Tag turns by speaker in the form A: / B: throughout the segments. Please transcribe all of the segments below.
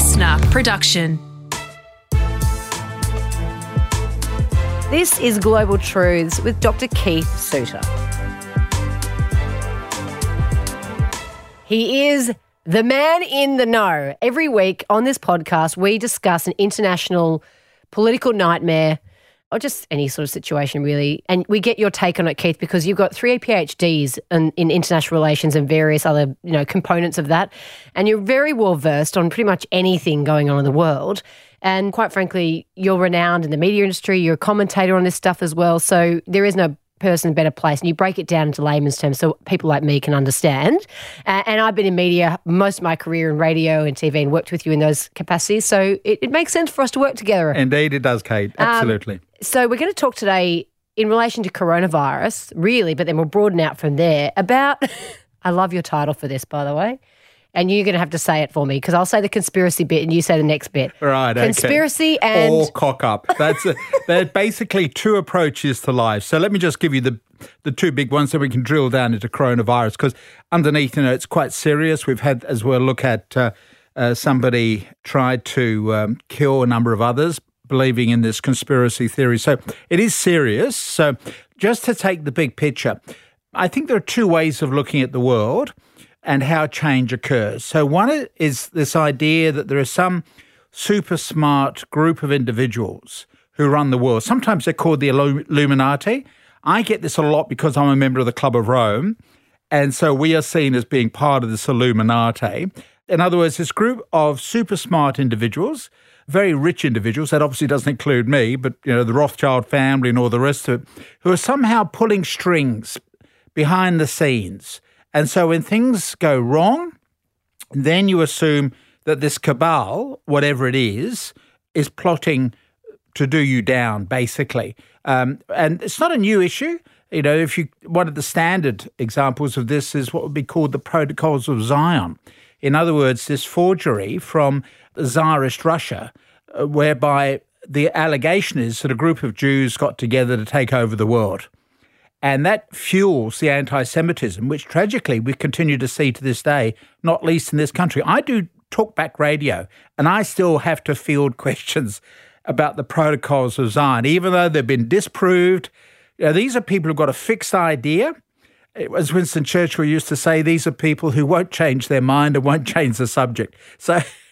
A: listener production.
B: This is Global Truths with Dr. Keith Suter. He is the man in the know. Every week on this podcast, we discuss an international political nightmare or just any sort of situation, really. And we get your take on it, Keith, because you've got three PhDs in, in international relations and various other you know components of that, and you're very well versed on pretty much anything going on in the world. And quite frankly, you're renowned in the media industry. You're a commentator on this stuff as well. So there is no person better place and you break it down into layman's terms so people like me can understand. Uh, and I've been in media most of my career in radio and TV and worked with you in those capacities. So it, it makes sense for us to work together.
C: Indeed, it does, Kate. Um, Absolutely. Um,
B: so we're going to talk today in relation to coronavirus, really, but then we'll broaden out from there about. I love your title for this, by the way and you're going to have to say it for me because I'll say the conspiracy bit and you say the next bit.
C: Right.
B: Conspiracy
C: okay.
B: and
C: or cock up. That's a, they're basically two approaches to life. So let me just give you the the two big ones so we can drill down into coronavirus because underneath, you know, it's quite serious. We've had as well look at uh, uh, somebody tried to um, kill a number of others. Believing in this conspiracy theory. So it is serious. So, just to take the big picture, I think there are two ways of looking at the world and how change occurs. So, one is this idea that there is some super smart group of individuals who run the world. Sometimes they're called the Illuminati. I get this a lot because I'm a member of the Club of Rome. And so we are seen as being part of this Illuminati. In other words, this group of super smart individuals, very rich individuals, that obviously doesn't include me, but you know, the Rothschild family and all the rest of it, who are somehow pulling strings behind the scenes and so when things go wrong, then you assume that this cabal, whatever it is, is plotting to do you down, basically. Um, and it's not a new issue. You know, if you one of the standard examples of this is what would be called the Protocols of Zion. In other words, this forgery from Tsarist Russia, whereby the allegation is that a group of Jews got together to take over the world. And that fuels the anti Semitism, which tragically we continue to see to this day, not least in this country. I do talkback radio, and I still have to field questions about the protocols of Zion, even though they've been disproved. You know, these are people who've got a fixed idea. As Winston Churchill used to say, these are people who won't change their mind and won't change the subject. So,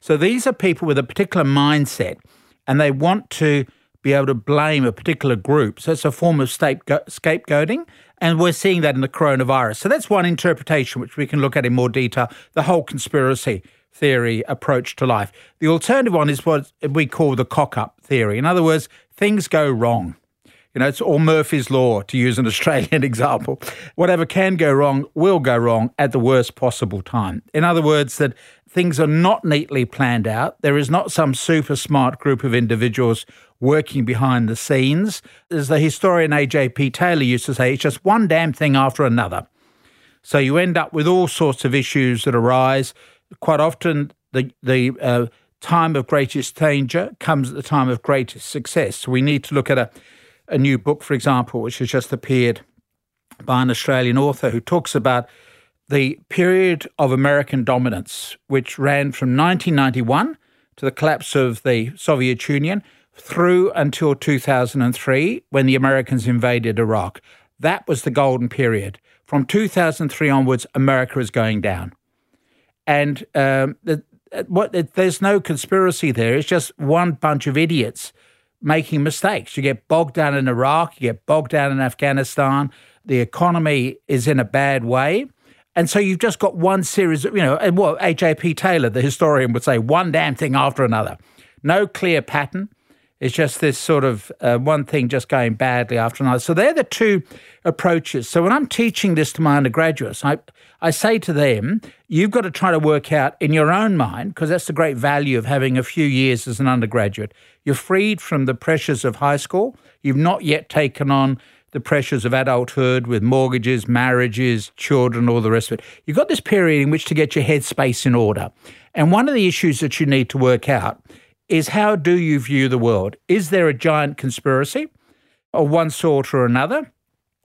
C: so these are people with a particular mindset, and they want to be able to blame a particular group. So it's a form of scapegoating. And we're seeing that in the coronavirus. So that's one interpretation, which we can look at in more detail the whole conspiracy theory approach to life. The alternative one is what we call the cock up theory. In other words, things go wrong. You know, it's all Murphy's Law, to use an Australian example. Whatever can go wrong will go wrong at the worst possible time. In other words, that things are not neatly planned out. There is not some super smart group of individuals working behind the scenes. As the historian A.J.P. Taylor used to say, it's just one damn thing after another. So you end up with all sorts of issues that arise. Quite often, the, the uh, time of greatest danger comes at the time of greatest success. So we need to look at a, a new book, for example, which has just appeared by an Australian author who talks about the period of American dominance, which ran from 1991 to the collapse of the Soviet Union through until 2003 when the Americans invaded Iraq. That was the golden period. From 2003 onwards, America is going down. And um, the, what, there's no conspiracy there. It's just one bunch of idiots making mistakes. You get bogged down in Iraq, you get bogged down in Afghanistan. The economy is in a bad way. And so you've just got one series of, you know, and what A.J.P. Taylor, the historian, would say one damn thing after another. No clear pattern. It's just this sort of uh, one thing just going badly after another. So they're the two approaches. So when I'm teaching this to my undergraduates, I, I say to them, you've got to try to work out in your own mind, because that's the great value of having a few years as an undergraduate. You're freed from the pressures of high school. You've not yet taken on the pressures of adulthood with mortgages, marriages, children, all the rest of it. You've got this period in which to get your headspace in order. And one of the issues that you need to work out is how do you view the world? Is there a giant conspiracy of one sort or another?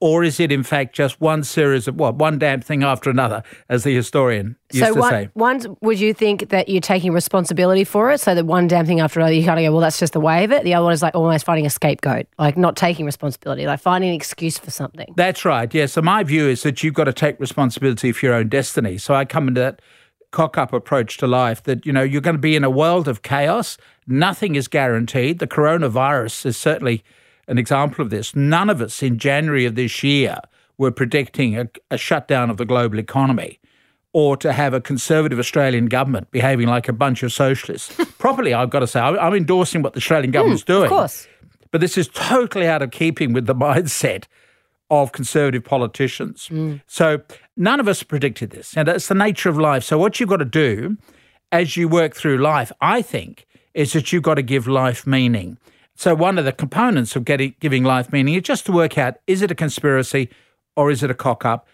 C: Or is it, in fact, just one series of what, one damn thing after another, as the historian used
B: so
C: to
B: one,
C: say?
B: one, would you think that you're taking responsibility for it? So that one damn thing after another, you kind of go, well, that's just the way of it. The other one is like almost finding a scapegoat, like not taking responsibility, like finding an excuse for something.
C: That's right. Yeah. So my view is that you've got to take responsibility for your own destiny. So I come into that cock up approach to life that, you know, you're going to be in a world of chaos. Nothing is guaranteed. The coronavirus is certainly an example of this. None of us in January of this year were predicting a, a shutdown of the global economy or to have a conservative Australian government behaving like a bunch of socialists. Properly, I've got to say, I'm endorsing what the Australian hmm, government's doing.
B: Of course.
C: But this is totally out of keeping with the mindset of conservative politicians. Hmm. So none of us predicted this. And that's the nature of life. So what you've got to do as you work through life, I think, is that you've got to give life meaning. So one of the components of getting giving life meaning is just to work out is it a conspiracy or is it a cock up?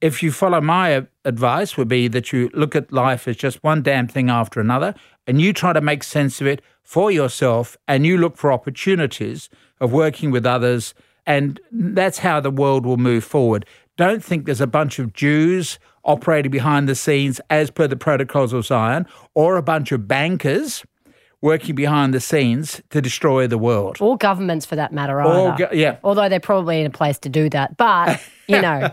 C: If you follow my advice would be that you look at life as just one damn thing after another and you try to make sense of it for yourself and you look for opportunities of working with others and that's how the world will move forward. Don't think there's a bunch of Jews operating behind the scenes as per the protocols of Zion or a bunch of bankers working behind the scenes to destroy the world.
B: All governments for that matter, either.
C: go- yeah.
B: Although they're probably in a place to do that. But, you know,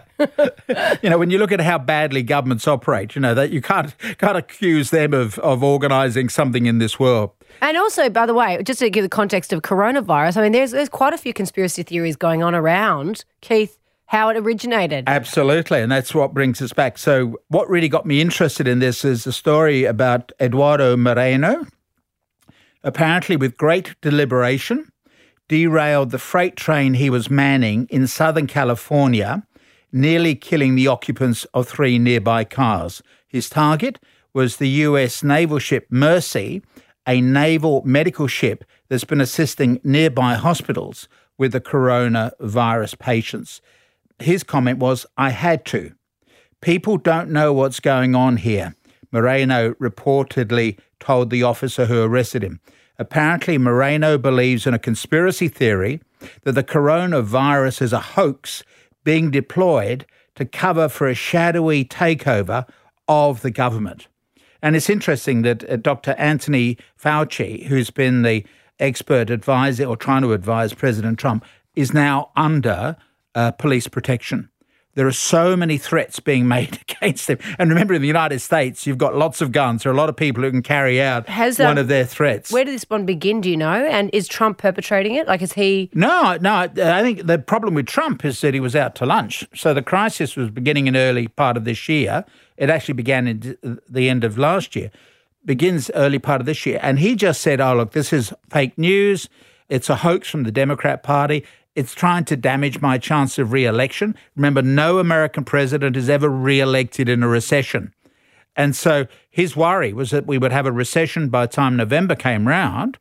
C: You know, when you look at how badly governments operate, you know that you can't can't accuse them of of organising something in this world.
B: And also, by the way, just to give the context of coronavirus, I mean, there's there's quite a few conspiracy theories going on around, Keith, how it originated.
C: Absolutely, and that's what brings us back. So, what really got me interested in this is a story about Eduardo Moreno. Apparently, with great deliberation, derailed the freight train he was manning in Southern California, nearly killing the occupants of three nearby cars. His target was the US naval ship Mercy, a naval medical ship that's been assisting nearby hospitals with the coronavirus patients. His comment was, I had to. People don't know what's going on here, Moreno reportedly told the officer who arrested him. Apparently, Moreno believes in a conspiracy theory that the coronavirus is a hoax being deployed to cover for a shadowy takeover of the government. And it's interesting that uh, Dr. Anthony Fauci, who's been the expert advisor or trying to advise President Trump, is now under uh, police protection. There are so many threats being made against him. And remember, in the United States, you've got lots of guns. There are a lot of people who can carry out
B: Has,
C: one
B: um,
C: of their threats.
B: Where did this one begin? Do you know? And is Trump perpetrating it? Like, is he?
C: No, no. I think the problem with Trump is that he was out to lunch. So the crisis was beginning in early part of this year. It actually began in the end of last year. Begins early part of this year, and he just said, "Oh, look, this is fake news. It's a hoax from the Democrat Party. It's trying to damage my chance of re-election." Remember, no American president is ever re-elected in a recession. And so his worry was that we would have a recession by the time November came round,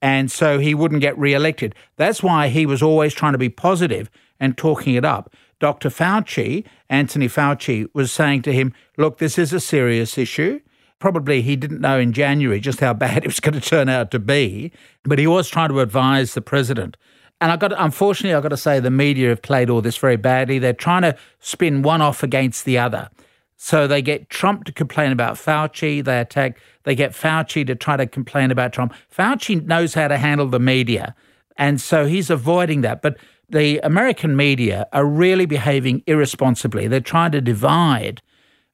C: and so he wouldn't get re-elected. That's why he was always trying to be positive and talking it up. Dr. Fauci, Anthony Fauci, was saying to him, "Look, this is a serious issue." Probably he didn't know in January just how bad it was going to turn out to be, but he was trying to advise the president. And I got, unfortunately, I've got to say, the media have played all this very badly. They're trying to spin one off against the other. So they get Trump to complain about Fauci. They attack. They get Fauci to try to complain about Trump. Fauci knows how to handle the media, and so he's avoiding that. But the American media are really behaving irresponsibly. They're trying to divide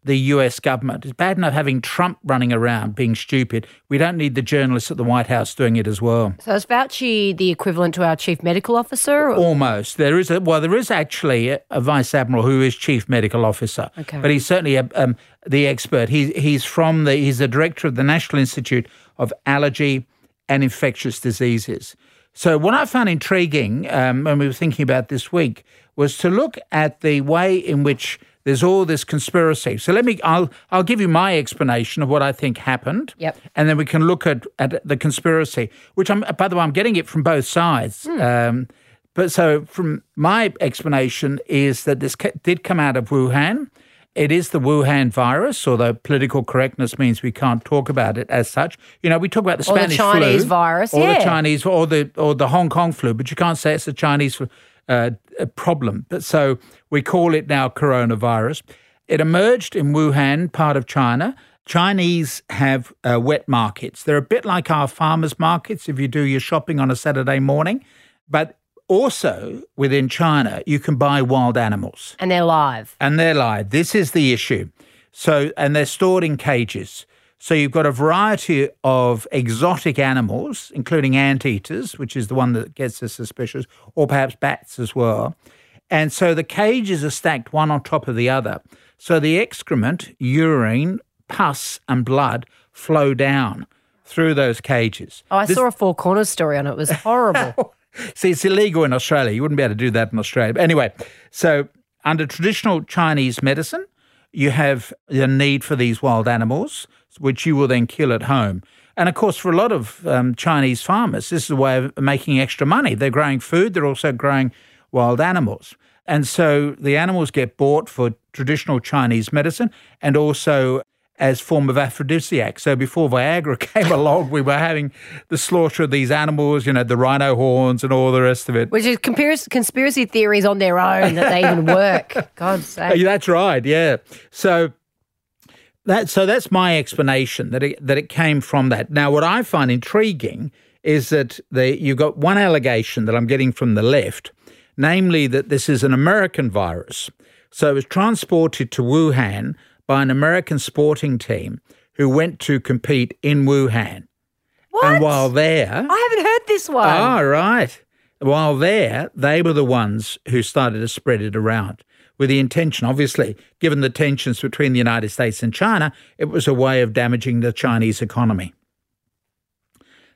C: the US government. It's bad enough having Trump running around being stupid. We don't need the journalists at the White House doing it as well.
B: So is Fauci the equivalent to our chief medical officer? Or?
C: Almost. There is a well. There is actually a, a vice admiral who is chief medical officer,
B: Okay.
C: but he's certainly a, um, the expert. He, he's from the. He's the director of the National Institute of Allergy and Infectious Diseases. So what I found intriguing um, when we were thinking about this week was to look at the way in which there's all this conspiracy. So let me. I'll I'll give you my explanation of what I think happened.
B: Yep.
C: And then we can look at, at the conspiracy, which I'm, by the way, I'm getting it from both sides. Um, but so, from my explanation, is that this did come out of Wuhan. It is the Wuhan virus, although political correctness means we can't talk about it as such. You know, we talk about the
B: Or the
C: Spanish
B: Chinese
C: flu,
B: virus,
C: or
B: yeah.
C: the Chinese, or the or the Hong Kong flu, but you can't say it's the Chinese flu. Uh, problem. But so we call it now coronavirus. It emerged in Wuhan, part of China. Chinese have uh, wet markets. They're a bit like our farmers' markets if you do your shopping on a Saturday morning. But also within China, you can buy wild animals.
B: And they're live.
C: And they're live. This is the issue. So, and they're stored in cages. So you've got a variety of exotic animals, including anteaters, which is the one that gets us suspicious, or perhaps bats as well. And so the cages are stacked one on top of the other. So the excrement, urine, pus, and blood flow down through those cages.
B: Oh, I this- saw a Four Corners story on it. It was horrible.
C: See, it's illegal in Australia. You wouldn't be able to do that in Australia. But anyway, so under traditional Chinese medicine, you have the need for these wild animals, which you will then kill at home. And of course, for a lot of um, Chinese farmers, this is a way of making extra money. They're growing food, they're also growing wild animals. And so the animals get bought for traditional Chinese medicine and also as form of aphrodisiac. So before Viagra came along, we were having the slaughter of these animals, you know, the rhino horns and all the rest of it.
B: Which is conspiracy theories on their own that they even work. God's sake.
C: That's right, yeah. So that so that's my explanation that it, that it came from that. Now, what I find intriguing is that the, you've got one allegation that I'm getting from the left, namely that this is an American virus. So it was transported to Wuhan by an American sporting team who went to compete in Wuhan.
B: What?
C: And while there,
B: I haven't heard this one.
C: Oh, right. While there, they were the ones who started to spread it around with the intention, obviously, given the tensions between the United States and China, it was a way of damaging the Chinese economy.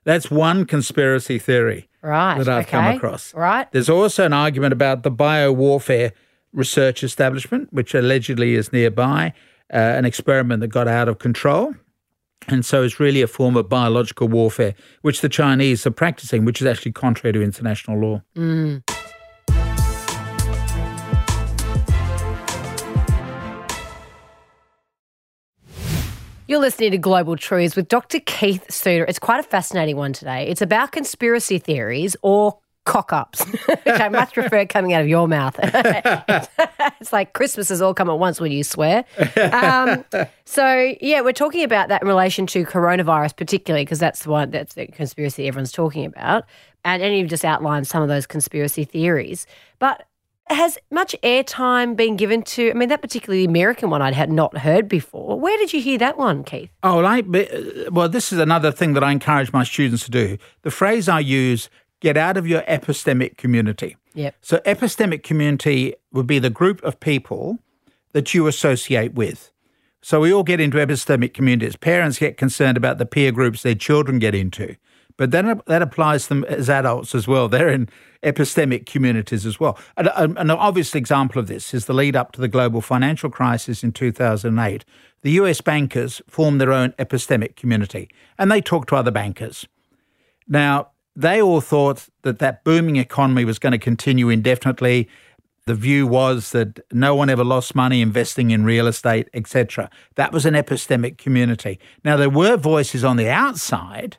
C: That's one conspiracy theory
B: right,
C: that I've
B: okay.
C: come across.
B: Right.
C: There's also an argument about the biowarfare research establishment, which allegedly is nearby, uh, an experiment that got out of control. And so it's really a form of biological warfare, which the Chinese are practicing, which is actually contrary to international law.
B: Mm. You're listening to Global Truths with Dr. Keith Suter. It's quite a fascinating one today. It's about conspiracy theories or cock ups, which I much prefer coming out of your mouth. it's like Christmas has all come at once when you swear. Um, so, yeah, we're talking about that in relation to coronavirus, particularly because that's the one that's the conspiracy everyone's talking about. And, and you've just outlined some of those conspiracy theories. But has much airtime been given to? I mean, that particularly American one I had not heard before. Where did you hear that one, Keith?
C: Oh, well, I, uh, well, this is another thing that I encourage my students to do. The phrase I use get out of your epistemic community.
B: Yep.
C: So, epistemic community would be the group of people that you associate with. So, we all get into epistemic communities. Parents get concerned about the peer groups their children get into. But then that applies to them as adults as well. They're in epistemic communities as well. An obvious example of this is the lead up to the global financial crisis in 2008. The US bankers formed their own epistemic community and they talked to other bankers. Now, they all thought that that booming economy was going to continue indefinitely. The view was that no one ever lost money investing in real estate, etc. That was an epistemic community. Now, there were voices on the outside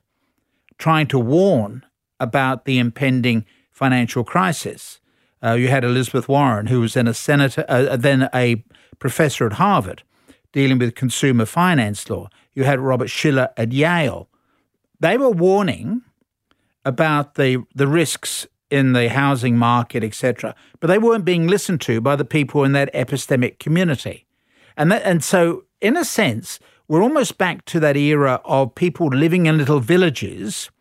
C: trying to warn about the impending financial crisis. Uh, you had Elizabeth Warren, who was then a senator, uh, then a professor at Harvard, dealing with consumer finance law. You had Robert Shiller at Yale. They were warning about the the risks in the housing market, etc. But they weren't being listened to by the people in that epistemic community, and that, and so in a sense, we're almost back to that era of people living in little villages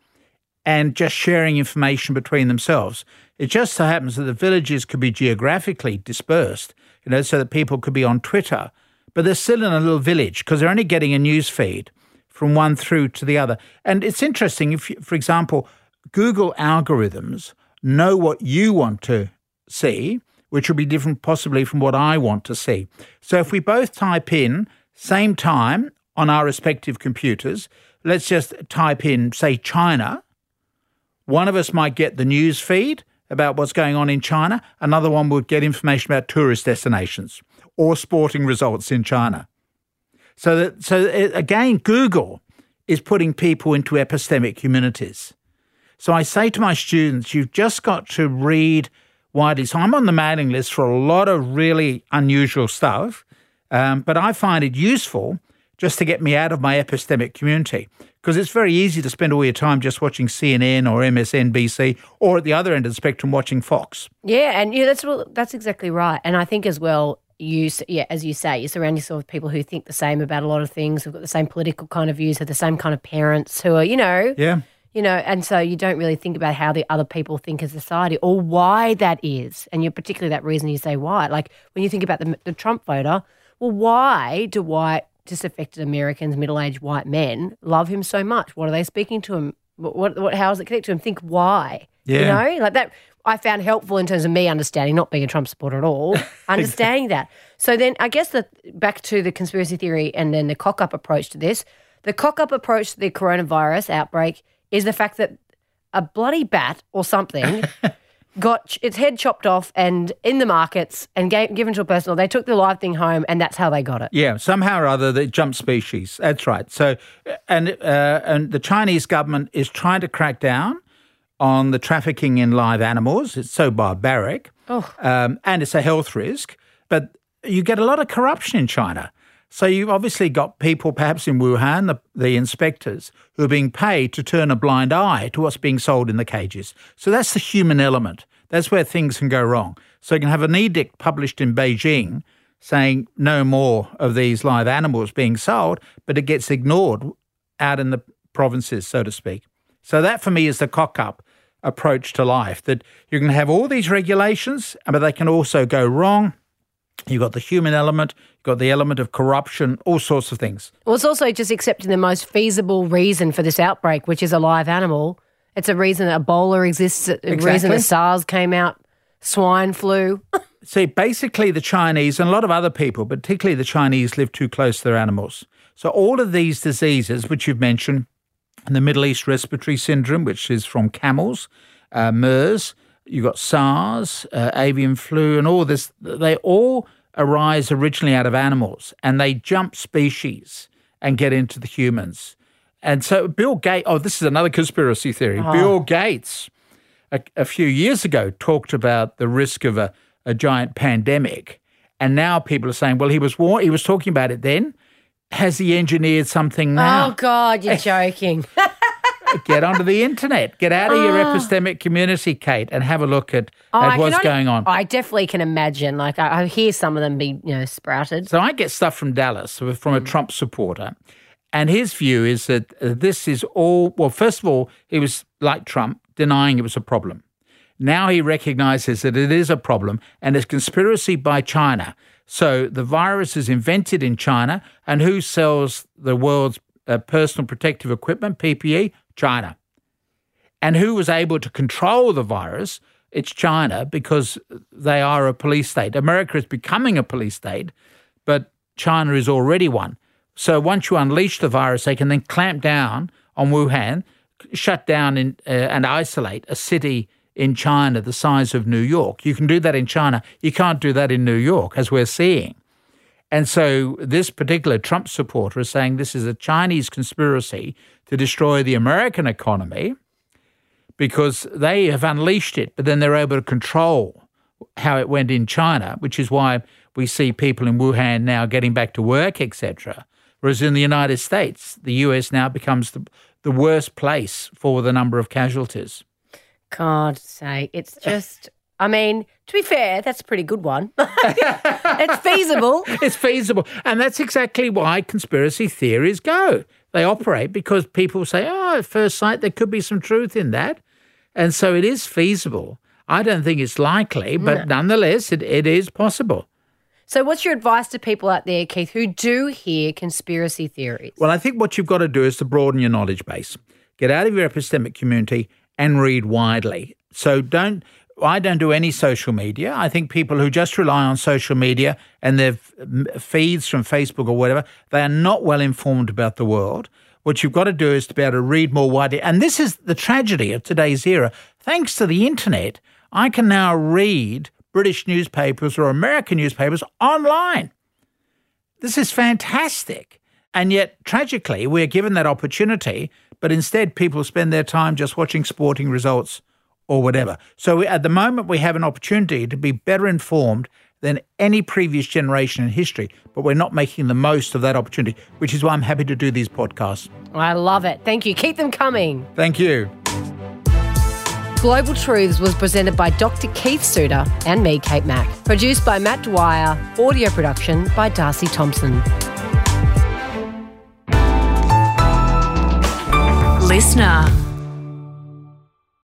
C: and just sharing information between themselves. It just so happens that the villages could be geographically dispersed, you know, so that people could be on Twitter, but they're still in a little village because they're only getting a news feed from one through to the other. And it's interesting if, for example, Google algorithms know what you want to see, which will be different possibly from what I want to see. So if we both type in same time on our respective computers, let's just type in, say, China. One of us might get the news feed about what's going on in China, another one would get information about tourist destinations or sporting results in China. So, that, so again, Google is putting people into epistemic communities. So I say to my students, you've just got to read widely. So I'm on the mailing list for a lot of really unusual stuff, um, but I find it useful just to get me out of my epistemic community because it's very easy to spend all your time just watching CNN or MSNBC or at the other end of the spectrum watching Fox.
B: Yeah, and yeah, that's well, that's exactly right. And I think as well, you yeah, as you say, you surround yourself with people who think the same about a lot of things, who've got the same political kind of views, have the same kind of parents, who are you know,
C: Yeah.
B: you know, and so you don't really think about how the other people think as society or why that is, and you're particularly that reason you say why. Like when you think about the, the Trump voter, well, why do white disaffected Americans, middle-aged white men, love him so much? What are they speaking to him? What, what, how is it connected to him? Think why?
C: Yeah.
B: You know, like that. I found helpful in terms of me understanding, not being a Trump supporter at all, understanding that. So then, I guess that back to the conspiracy theory and then the cock-up approach to this. The cock-up approach to the coronavirus outbreak is the fact that a bloody bat or something got its head chopped off and in the markets and gave, given to a person. Or they took the live thing home, and that's how they got it.
C: Yeah, somehow or other they jump species. That's right. So, and uh, and the Chinese government is trying to crack down on the trafficking in live animals. It's so barbaric,
B: Oh.
C: um, and it's a health risk. But you get a lot of corruption in China. So you've obviously got people, perhaps in Wuhan, the, the inspectors, who are being paid to turn a blind eye to what's being sold in the cages. So that's the human element. That's where things can go wrong. So you can have an edict published in Beijing saying no more of these live animals being sold, but it gets ignored out in the provinces, so to speak. So that for me is the cock up approach to life that you can have all these regulations, but they can also go wrong. You've got the human element, you've got the element of corruption, all sorts of things.
B: Well, it's also just accepting the most feasible reason for this outbreak, which is a live animal. It's a reason that Ebola exists, a reason
C: Exactly.
B: that SARS came out, swine flu.
C: See, basically, the Chinese and a lot of other people, particularly the Chinese, live too close to their animals. So, all of these diseases, which you've mentioned, and the Middle East respiratory syndrome, which is from camels, uh, MERS, you've got SARS, uh, avian flu, and all this, they all arise originally out of animals and they jump species and get into the humans. And so, Bill Gates, oh, this is another conspiracy theory. Bill Gates a, a few years ago talked about the risk of a, a giant pandemic, and now people are saying, well, he was war- he was talking about it then. Has he engineered something now? Oh.
B: God, you're joking.
C: Get onto the internet. Get out of your epistemic community, Kate, and have a look at,
B: Oh,
C: at what's
B: only-
C: going on.
B: I definitely can imagine. Like, I, I hear some of them be, you know, sprouted.
C: So I get stuff from Dallas from
B: Mm.
C: a Trump supporter, and his view is that uh, this is all. Well, first of all, he was like Trump, denying it was a problem. Now he recognizes that it is a problem and it's conspiracy by China. So the virus is invented in China, and who sells the world's uh, personal protective equipment, PPE? China. And who was able to control the virus? It's China because they are a police state. America is becoming a police state, but China is already one. So once you unleash the virus, they can then clamp down on Wuhan, shut down in, uh, and isolate a city in China the size of New York. You can do that in China. You can't do that in New York, as we're seeing. And so this particular Trump supporter is saying this is a Chinese conspiracy to destroy the American economy because they have unleashed it, but then they're able to control how it went in China, which is why we see people in Wuhan now getting back to work, etc. Whereas in the United States, the US now becomes the, the worst place for the number of casualties.
B: God's sake. It's just, I mean, to be fair, that's a pretty good one. it's feasible.
C: It's feasible. And that's exactly why conspiracy theories go. They operate because people say, oh, at first sight, there could be some truth in that. And so it is feasible. I don't think it's likely, but nonetheless, it, it is possible.
B: So, what's your advice to people out there, Keith, who do hear conspiracy theories?
C: Well, I think what you've got to do is to broaden your knowledge base. Get out of your epistemic community and read widely. So don't I don't do any social media. I think people who just rely on social media and their feeds from Facebook or whatever, they are not well informed about the world. What you've got to do is to be able to read more widely. And this is the tragedy of today's era. Thanks to the internet, I can now read British newspapers or American newspapers online. This is fantastic. And yet, tragically, we're given that opportunity, but instead, people spend their time just watching sporting results or whatever. So we, at the moment, we have an opportunity to be better informed than any previous generation in history, but we're not making the most of that opportunity, which is why I'm happy to do these podcasts.
B: I love it. Thank you. Keep them coming.
C: Thank you.
B: Global Truths was presented by Dr. Keith Suter and me, Kate Mack. Produced by Matt Dwyer. Audio production by Darcy Thompson.
A: Listener.